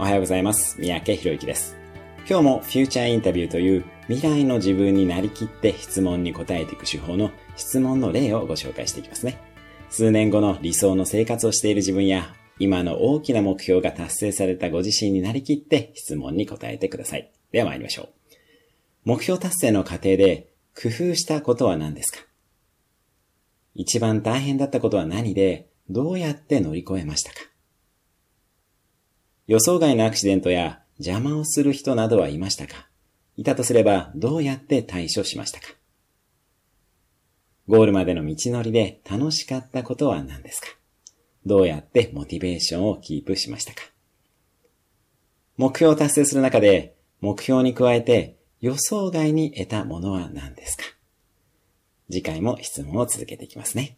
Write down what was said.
おはようございます。三宅博之です。今日もフューチャーインタビューという未来の自分になりきって質問に答えていく手法の質問の例をご紹介していきますね。数年後の理想の生活をしている自分や今の大きな目標が達成されたご自身になりきって質問に答えてください。では参りましょう。目標達成の過程で工夫したことは何ですか？一番大変だったことは何でどうやって乗り越えましたか？予想外のアクシデントや邪魔をする人などはいましたか？いたとすればどうやって対処しましたか？ゴールまでの道のりで楽しかったことは何ですか？どうやってモチベーションをキープしましたか？目標を達成する中で目標に加えて予想外に得たものは何ですか？次回も質問を続けていきますね。